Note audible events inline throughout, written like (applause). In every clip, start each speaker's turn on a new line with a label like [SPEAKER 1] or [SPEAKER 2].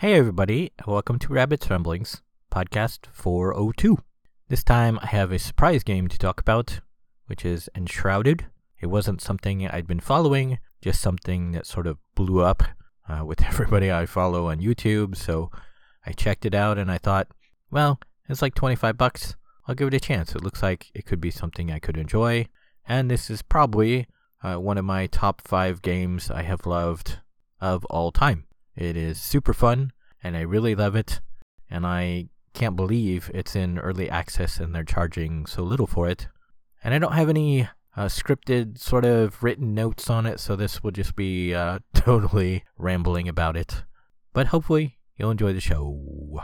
[SPEAKER 1] Hey, everybody, welcome to Rabbit's Ramblings, podcast 402. This time I have a surprise game to talk about, which is Enshrouded. It wasn't something I'd been following, just something that sort of blew up uh, with (laughs) everybody I follow on YouTube. So I checked it out and I thought, well, it's like 25 bucks. I'll give it a chance. It looks like it could be something I could enjoy. And this is probably uh, one of my top five games I have loved of all time. It is super fun, and I really love it. And I can't believe it's in early access and they're charging so little for it. And I don't have any uh, scripted sort of written notes on it, so this will just be uh, (laughs) totally rambling about it. But hopefully, you'll enjoy the show.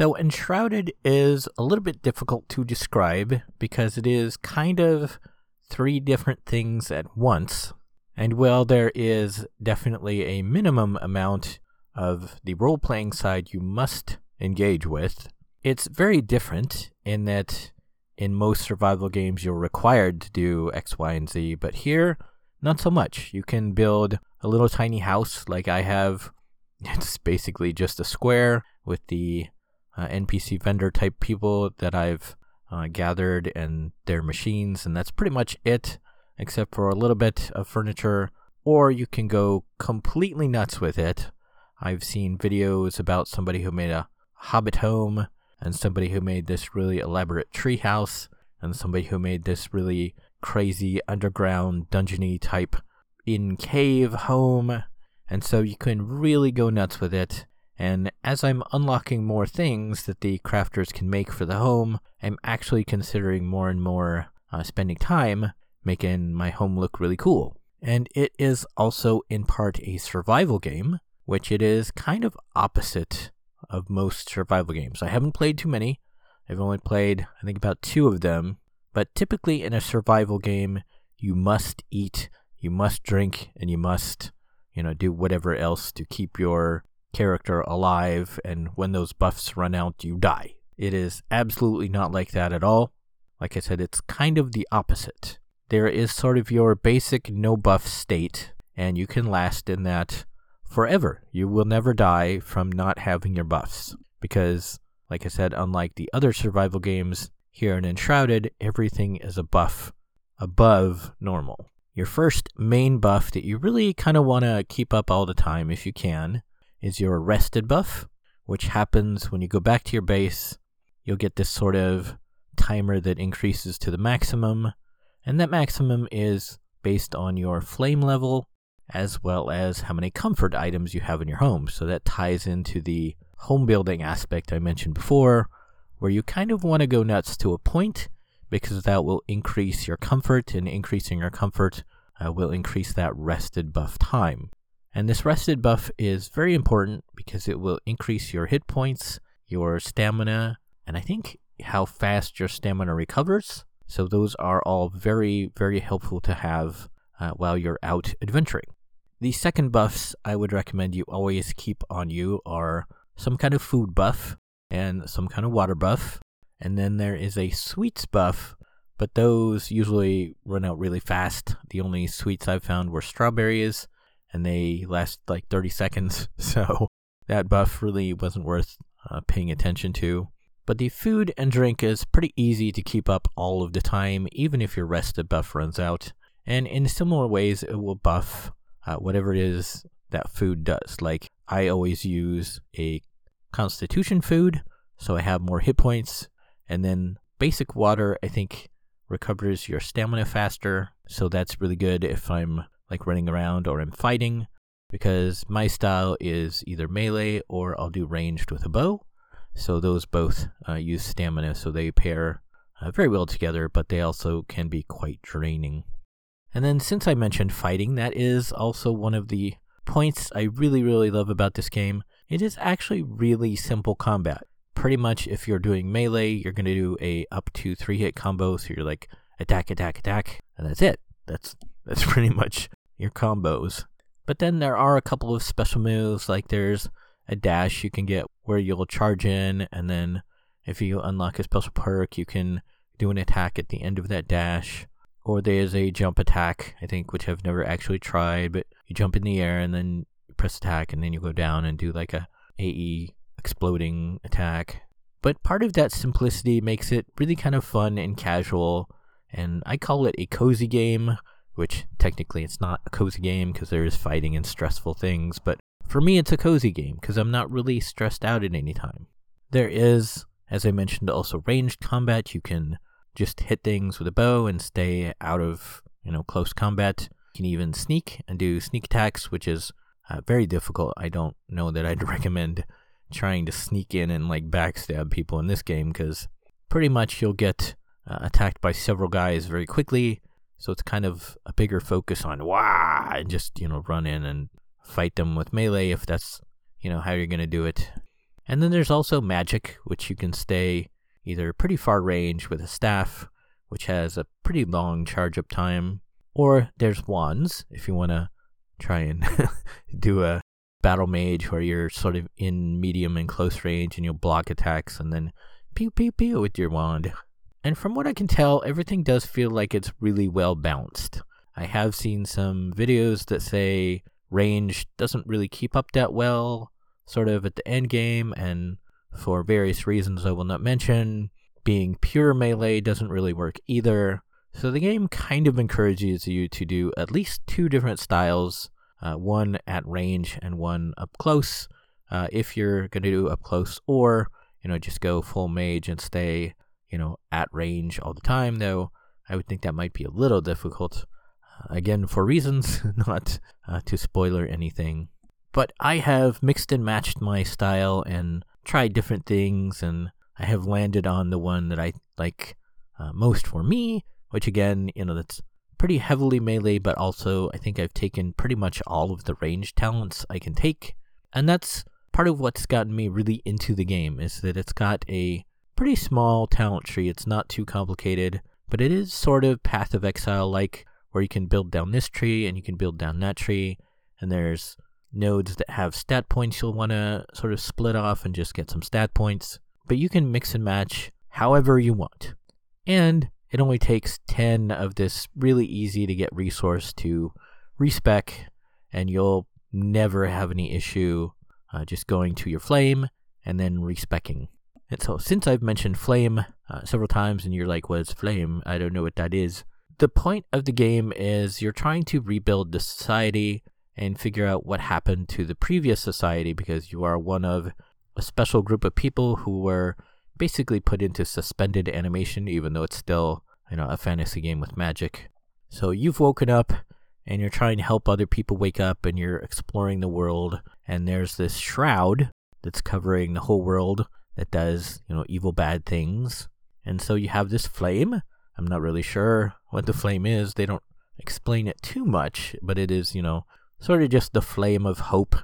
[SPEAKER 1] So, Enshrouded is a little bit difficult to describe because it is kind of three different things at once. And while there is definitely a minimum amount of the role playing side you must engage with, it's very different in that in most survival games you're required to do X, Y, and Z, but here, not so much. You can build a little tiny house like I have. (laughs) It's basically just a square with the uh, NPC vendor type people that I've uh, gathered and their machines, and that's pretty much it, except for a little bit of furniture. Or you can go completely nuts with it. I've seen videos about somebody who made a hobbit home, and somebody who made this really elaborate treehouse, and somebody who made this really crazy underground dungeony type in cave home. And so you can really go nuts with it. And as I'm unlocking more things that the crafters can make for the home, I'm actually considering more and more uh, spending time making my home look really cool. And it is also in part a survival game, which it is kind of opposite of most survival games. I haven't played too many. I've only played, I think, about two of them. But typically in a survival game, you must eat, you must drink, and you must, you know, do whatever else to keep your character alive, and when those buffs run out, you die. It is absolutely not like that at all. Like I said, it's kind of the opposite. There is sort of your basic no buff state, and you can last in that forever. You will never die from not having your buffs. Because, like I said, unlike the other survival games, here in Enshrouded, everything is a buff above normal. Your first main buff that you really kind of want to keep up all the time if you can is your rested buff, which happens when you go back to your base. You'll get this sort of timer that increases to the maximum, and that maximum is based on your flame level as well as how many comfort items you have in your home. So that ties into the home building aspect I mentioned before, where you kind of want to go nuts to a point because that will increase your comfort, and increasing your comfort uh, will increase that rested buff time. And this rested buff is very important because it will increase your hit points, your stamina, and I think how fast your stamina recovers. So those are all very, very helpful to have uh, while you're out adventuring. The second buffs I would recommend you always keep on you are some kind of food buff and some kind of water buff. And then there is a sweets buff, but those usually run out really fast. The only sweets I've found were strawberries and they last like 30 seconds. (laughs) So that buff really wasn't worth uh, paying attention to. But the food and drink is pretty easy to keep up all of the time, even if your rested buff runs out. And in similar ways, it will buff uh, whatever it is that food does. Like, I always use a constitution food, so I have more hit points. And then basic water, I think, recovers your stamina faster. So that's really good if I'm like running around or I'm fighting, because my style is either melee or I'll do ranged with a bow. So those both uh, use stamina, so they pair uh, very well together, but they also can be quite draining. And then, since I mentioned fighting, that is also one of the points I really, really love about this game. It is actually really simple combat. Pretty much, if you're doing melee, you're going to do a up to three hit combo. So you're like attack, attack, attack, and that's it. That's that's (laughs) pretty much your combos. But then there are a couple of special moves, like there's a dash you can get where you'll charge in, and then if you unlock a special perk, you can do an attack at the end of that dash. Or there's a jump attack, I think, which I've never actually tried, but you jump in the air and then press attack, and then you go down and do like a AE exploding attack. But part of that simplicity makes it really kind of fun and casual, and I call it a cozy game, which technically it's not a cozy game because there is fighting and stressful things, but for me it's a cozy game because I'm not really stressed out at any time. There is, as I mentioned, also ranged combat. You can just hit things with a bow and stay out of, you know, close combat. You can even sneak and do sneak attacks, which is uh, very difficult. I don't know that I'd (laughs) recommend trying to sneak in and like backstab people in this game because pretty much you'll get uh, attacked by several guys very quickly. So it's kind of a bigger focus on wah and just you know run in and fight them with melee if that's you know how you're gonna do it. And then there's also magic, which you can stay either pretty far range with a staff, which has a pretty long charge up time, or there's wands if you want to try and (laughs) do a battle mage where you're sort of in medium and close range and you'll block attacks and then pew pew pew with your wand. And from what I can tell, everything does feel like it's really well balanced. I have seen some videos that say range doesn't really keep up that well, sort of at the end game, and for various reasons I will not mention, being pure melee doesn't really work either. So the game kind of encourages you to do at least two different styles uh, one at range and one up close. Uh, if you're going to do up close, or you know, just go full mage and stay, you know, at range all the time. Though I would think that might be a little difficult. Uh, again, for reasons (laughs) not uh, to spoiler anything. But I have mixed and matched my style and tried different things, and I have landed on the one that I like uh, most for me. Which again, you know, that's pretty heavily melee, but also I think I've taken pretty much all of the range talents I can take. And that's part of what's gotten me really into the game is that it's got a pretty small talent tree. It's not too complicated, but it is sort of Path of Exile like, where you can build down this tree and you can build down that tree, and there's nodes that have stat points you'll want to sort of split off and just get some stat points. But you can mix and match however you want. And it only takes 10 of this really easy to get resource to respec, and you'll never have any issue uh, just going to your flame and then respecking. And so, since I've mentioned flame uh, several times and you're like, what is flame? I don't know what that is. The point of the game is you're trying to rebuild the society and figure out what happened to the previous society because you are one of a special group of people who were basically put into suspended animation, even though it's still, you know, a fantasy game with magic. So you've woken up and you're trying to help other people wake up and you're exploring the world and there's this shroud that's covering the whole world that does, you know, evil bad things. And so you have this flame. I'm not really sure what the flame is. They don't explain it too much, but it is, you know, sort of just the flame of hope.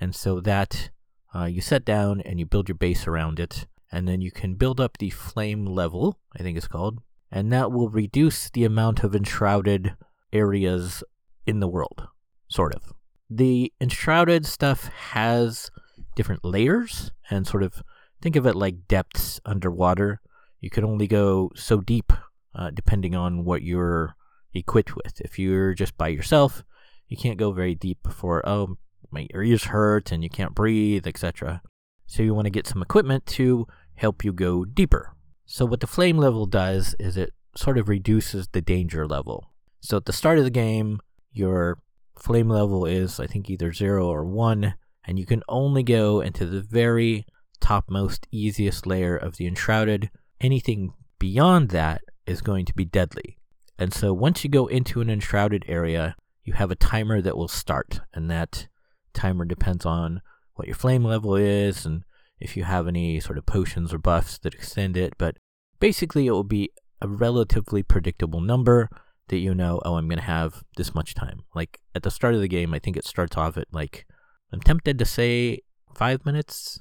[SPEAKER 1] And so that uh, you set down and you build your base around it and then you can build up the flame level, I think it's called, and that will reduce the amount of enshrouded areas in the world, sort of. The enshrouded stuff has different layers, and sort of think of it like depths underwater. You can only go so deep uh, depending on what you're equipped with. If you're just by yourself, you can't go very deep before, oh, my ears hurt and you can't breathe, etc. So you want to get some equipment to help you go deeper. So, what the flame level does is it sort of reduces the danger level. So, at the start of the game, your flame level is, I think, either zero or one, and you can only go into the very topmost, easiest layer of the enshrouded. Anything beyond that is going to be deadly. And so, once you go into an enshrouded area, you have a timer that will start, and that timer depends on what your flame level is and if you have any sort of potions or buffs that extend it, but basically it will be a relatively predictable number that you know, oh, I'm going to have this much time. Like at the start of the game, I think it starts off at like, I'm tempted to say five minutes.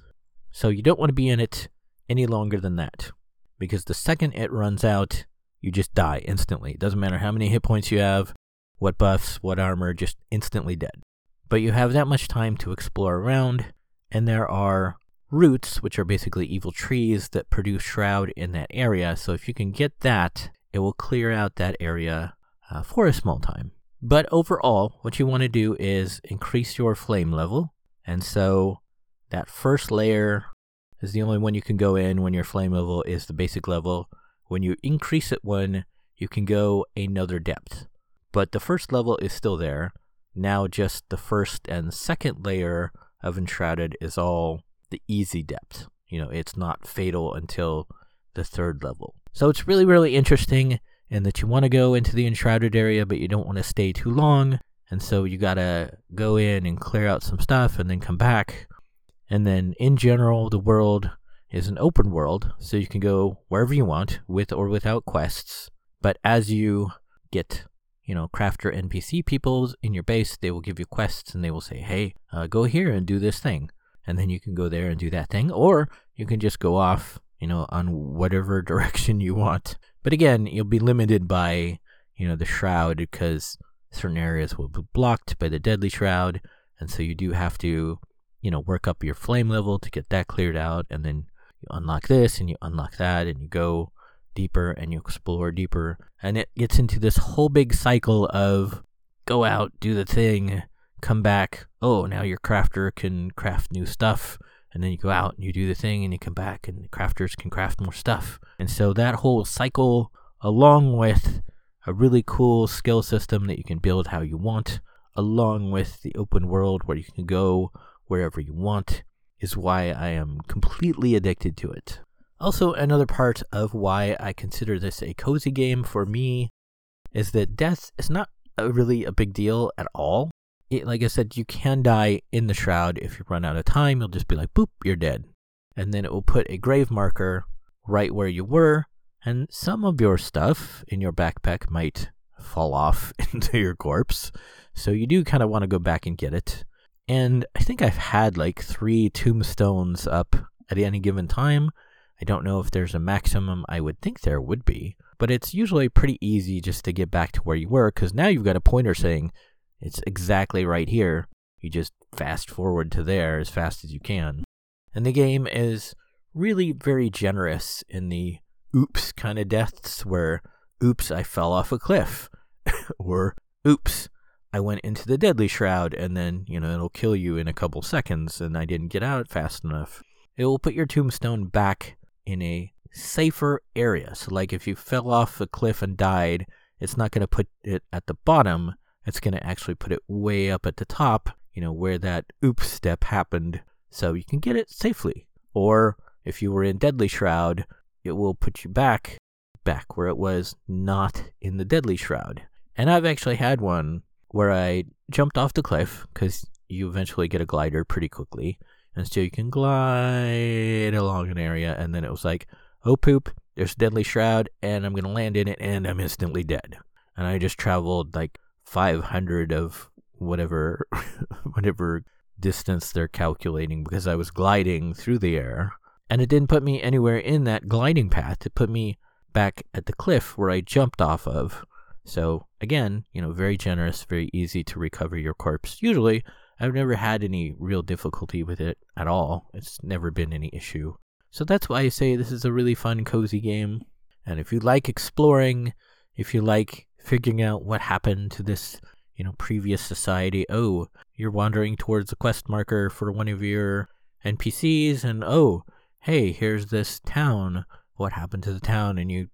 [SPEAKER 1] So you don't want to be in it any longer than that. Because the second it runs out, you just die instantly. It doesn't matter how many hit points you have, what buffs, what armor, just instantly dead. But you have that much time to explore around, and there are roots, which are basically evil trees that produce shroud in that area. So if you can get that, it will clear out that area uh, for a small time. But overall, what you want to do is increase your flame level. And so that first layer is the only one you can go in when your flame level is the basic level. When you increase it one, you can go another depth. But the first level is still there. Now just the first and second layer of Enshrouded is all the easy depth. You know, it's not fatal until the third level. So it's really, really interesting in that you want to go into the enshrouded area, but you don't want to stay too long. And so you got to go in and clear out some stuff and then come back. And then in general, the world is an open world, so you can go wherever you want with or without quests. But as you get, you know, crafter NPC people in your base, they will give you quests and they will say, hey, uh, go here and do this thing and then you can go there and do that thing, or you can just go off, you know, on whatever (laughs) direction you want. But again, you'll be limited by, you know, the shroud because certain areas will be blocked by the deadly shroud, and so you do have to, you know, work up your flame level to get that cleared out, and then you unlock this and you unlock that, and you go deeper and you explore deeper, and it gets into this whole big cycle of go out, do the thing, come back. Oh, now your crafter can craft new stuff. And then you go out and you do the thing and you come back and the crafters can craft more stuff. And so that whole cycle, along with a really cool skill system that you can build how you want, along with the open world where you can go wherever you want, is why I am completely addicted to it. Also, another part of why I consider this a cozy game for me is that death is not a really a big deal at all it, like I said, you can die in the shroud. If you run out of time, you'll just be like, boop, you're dead. And then it will put a grave marker right where you were, and some of your stuff in your backpack might fall off (laughs) into your corpse. So you do kind of want to go back and get it. And I think I've had like three tombstones up at any given time. I don't know if there's a maximum. I would think there would be. But it's usually pretty easy just to get back to where you were because now you've got a pointer saying it's exactly right here. You just fast forward to there as fast as you can. And the game is really very generous in the oops kind of deaths where oops, I fell off a cliff. (laughs) or oops, I went into the deadly shroud and then, you know, it'll kill you in a couple seconds and I didn't get out fast enough. It will put your tombstone back in a safer area. So, like if you fell off a cliff and died, it's not going to put it at the bottom it's going to actually put it way up at the top, you know, where that oops step happened, so you can get it safely. Or if you were in Deadly Shroud, it will put you back, back where it was not in the Deadly Shroud. And I've actually had one where I jumped off the cliff, because you eventually get a glider pretty quickly, and so you can glide along an area, and then it was like, oh poop, there's a Deadly Shroud, and I'm going to land in it, and I'm instantly dead. And I just traveled like 500 of whatever (laughs) whatever distance they're calculating because I was gliding through the air. And it didn't put me anywhere in that gliding path. It put me back at the cliff where I jumped off of so again you know very generous very easy to recover your corpse usually I've never had any real difficulty with it at all it's never been any issue so that's why I say this is a really fun cozy game and if you like exploring if you like figuring out what happened to this, you know, previous society. Oh, you're wandering towards a quest marker for one of your NPCs, and oh, hey, here's this town. What happened to the town? And you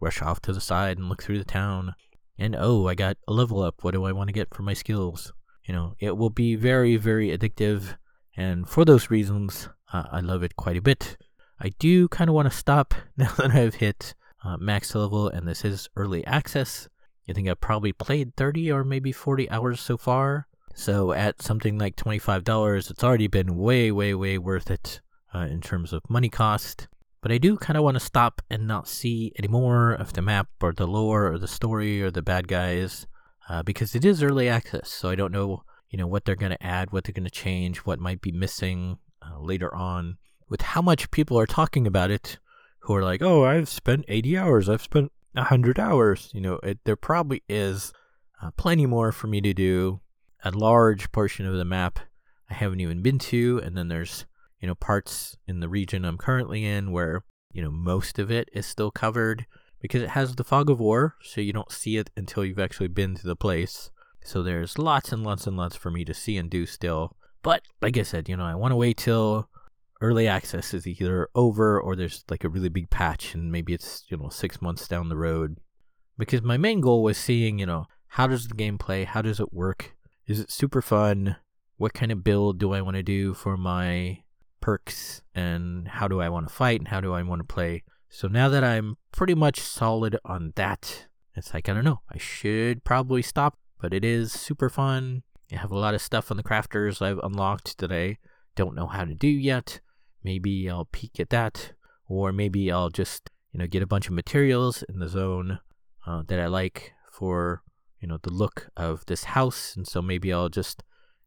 [SPEAKER 1] rush off to the side and look through the town. And oh, I got a level up. What do I want to get for my skills? You know, it will be very, very addictive. And for those reasons, uh, I love it quite a bit. I do kind of want to stop (laughs) now that I've hit uh, max level, and this is early access. I think I've probably played 30 or maybe 40 hours so far. So at something like $25, it's already been way, way, way worth it uh, in terms of money cost. But I do kind of want to stop and not see any more of the map or the lore or the story or the bad guys uh, because it is early access. So I don't know, you know, what they're going to add, what they're going to change, what might be missing uh, later on. With how much people are talking about it, who are like, "Oh, I've spent 80 hours. I've spent 100 hours." You know, it, there probably is uh, plenty more for me to do. A large portion of the map I haven't even been to, and then there's you know, parts in the region I'm currently in where, you know, most of it is still covered because it has the fog of war, so you don't see it until you've actually been to the place. So there's lots and lots and lots for me to see and do still. But like I said, you know, I want to wait till early access is either over or there's like a really big patch and maybe it's, you know, 6 months down the road. Because my main goal was seeing, you know, how does the game play? How does it work? Is it super fun? What kind of build do I want to do for my perks and how do I want to fight and how do I want to play. So now that I'm pretty much solid on that, it's like, I don't know, I should probably stop, but it is super fun. I have a lot of stuff on the crafters I've unlocked that I don't know how to do yet. Maybe I'll peek at that, or maybe I'll just, you know, get a bunch of materials in the zone uh, that I like for, you know, the look of this house. And so maybe I'll just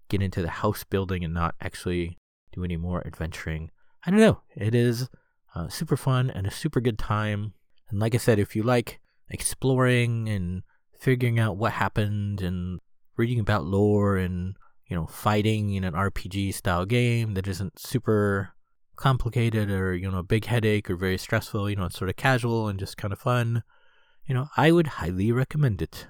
[SPEAKER 1] get into the house building and not actually do any more adventuring. I don't know. It is uh, super fun and a super good time. And like I said, if you like exploring and figuring out what happened and reading about lore and you know fighting in an RPG style game that isn't super complicated or you know a big headache or very stressful, you know it's sort of casual and just kind of fun. You know, I would highly recommend it.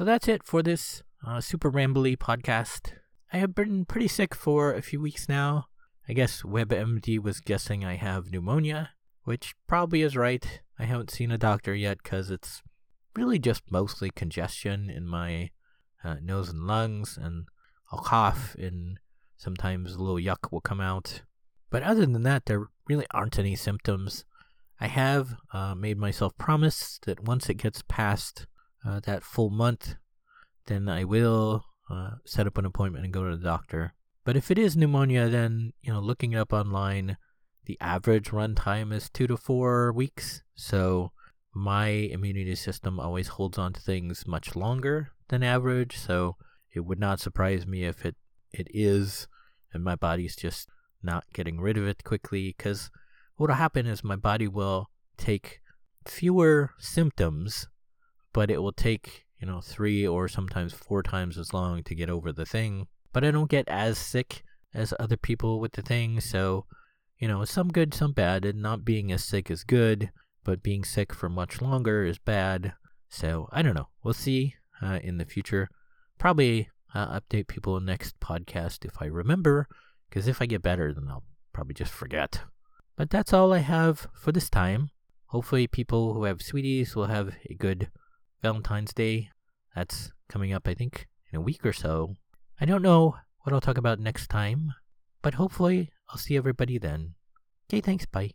[SPEAKER 1] So that's it for this uh, super rambly podcast. I have been pretty sick for a few weeks now. I guess WebMD was guessing I have pneumonia, which probably is right. I haven't seen a doctor yet because it's really just mostly congestion in my uh, nose and lungs, and I'll cough, and sometimes a little yuck will come out. But other than that, there really aren't any symptoms. I have uh, made myself promise that once it gets past uh, that full month, then I will uh, set up an appointment and go to the doctor. But if it is pneumonia, then you know, looking up online, the average run time is two to four weeks. So my immunity system always holds on to things much longer than average. So it would not surprise me if it it is, and my body's just not getting rid of it quickly. Because what'll happen is my body will take fewer symptoms but it will take, you know, three or sometimes four times as long to get over the thing. But I don't get as sick as other people with the thing, so, you know, some good, some bad, and not being as sick is good, but being sick for much longer is bad. So, I don't know. We'll see uh, in the future. Probably uh, update people next podcast if I remember, because if I get better, then I'll probably just forget. But that's all I have for this time. Hopefully, people who have sweeties will have a good Valentine's Day. That's coming up, I think, in a week or so. I don't know what I'll talk about next time, but hopefully I'll see everybody then. Okay, thanks. Bye.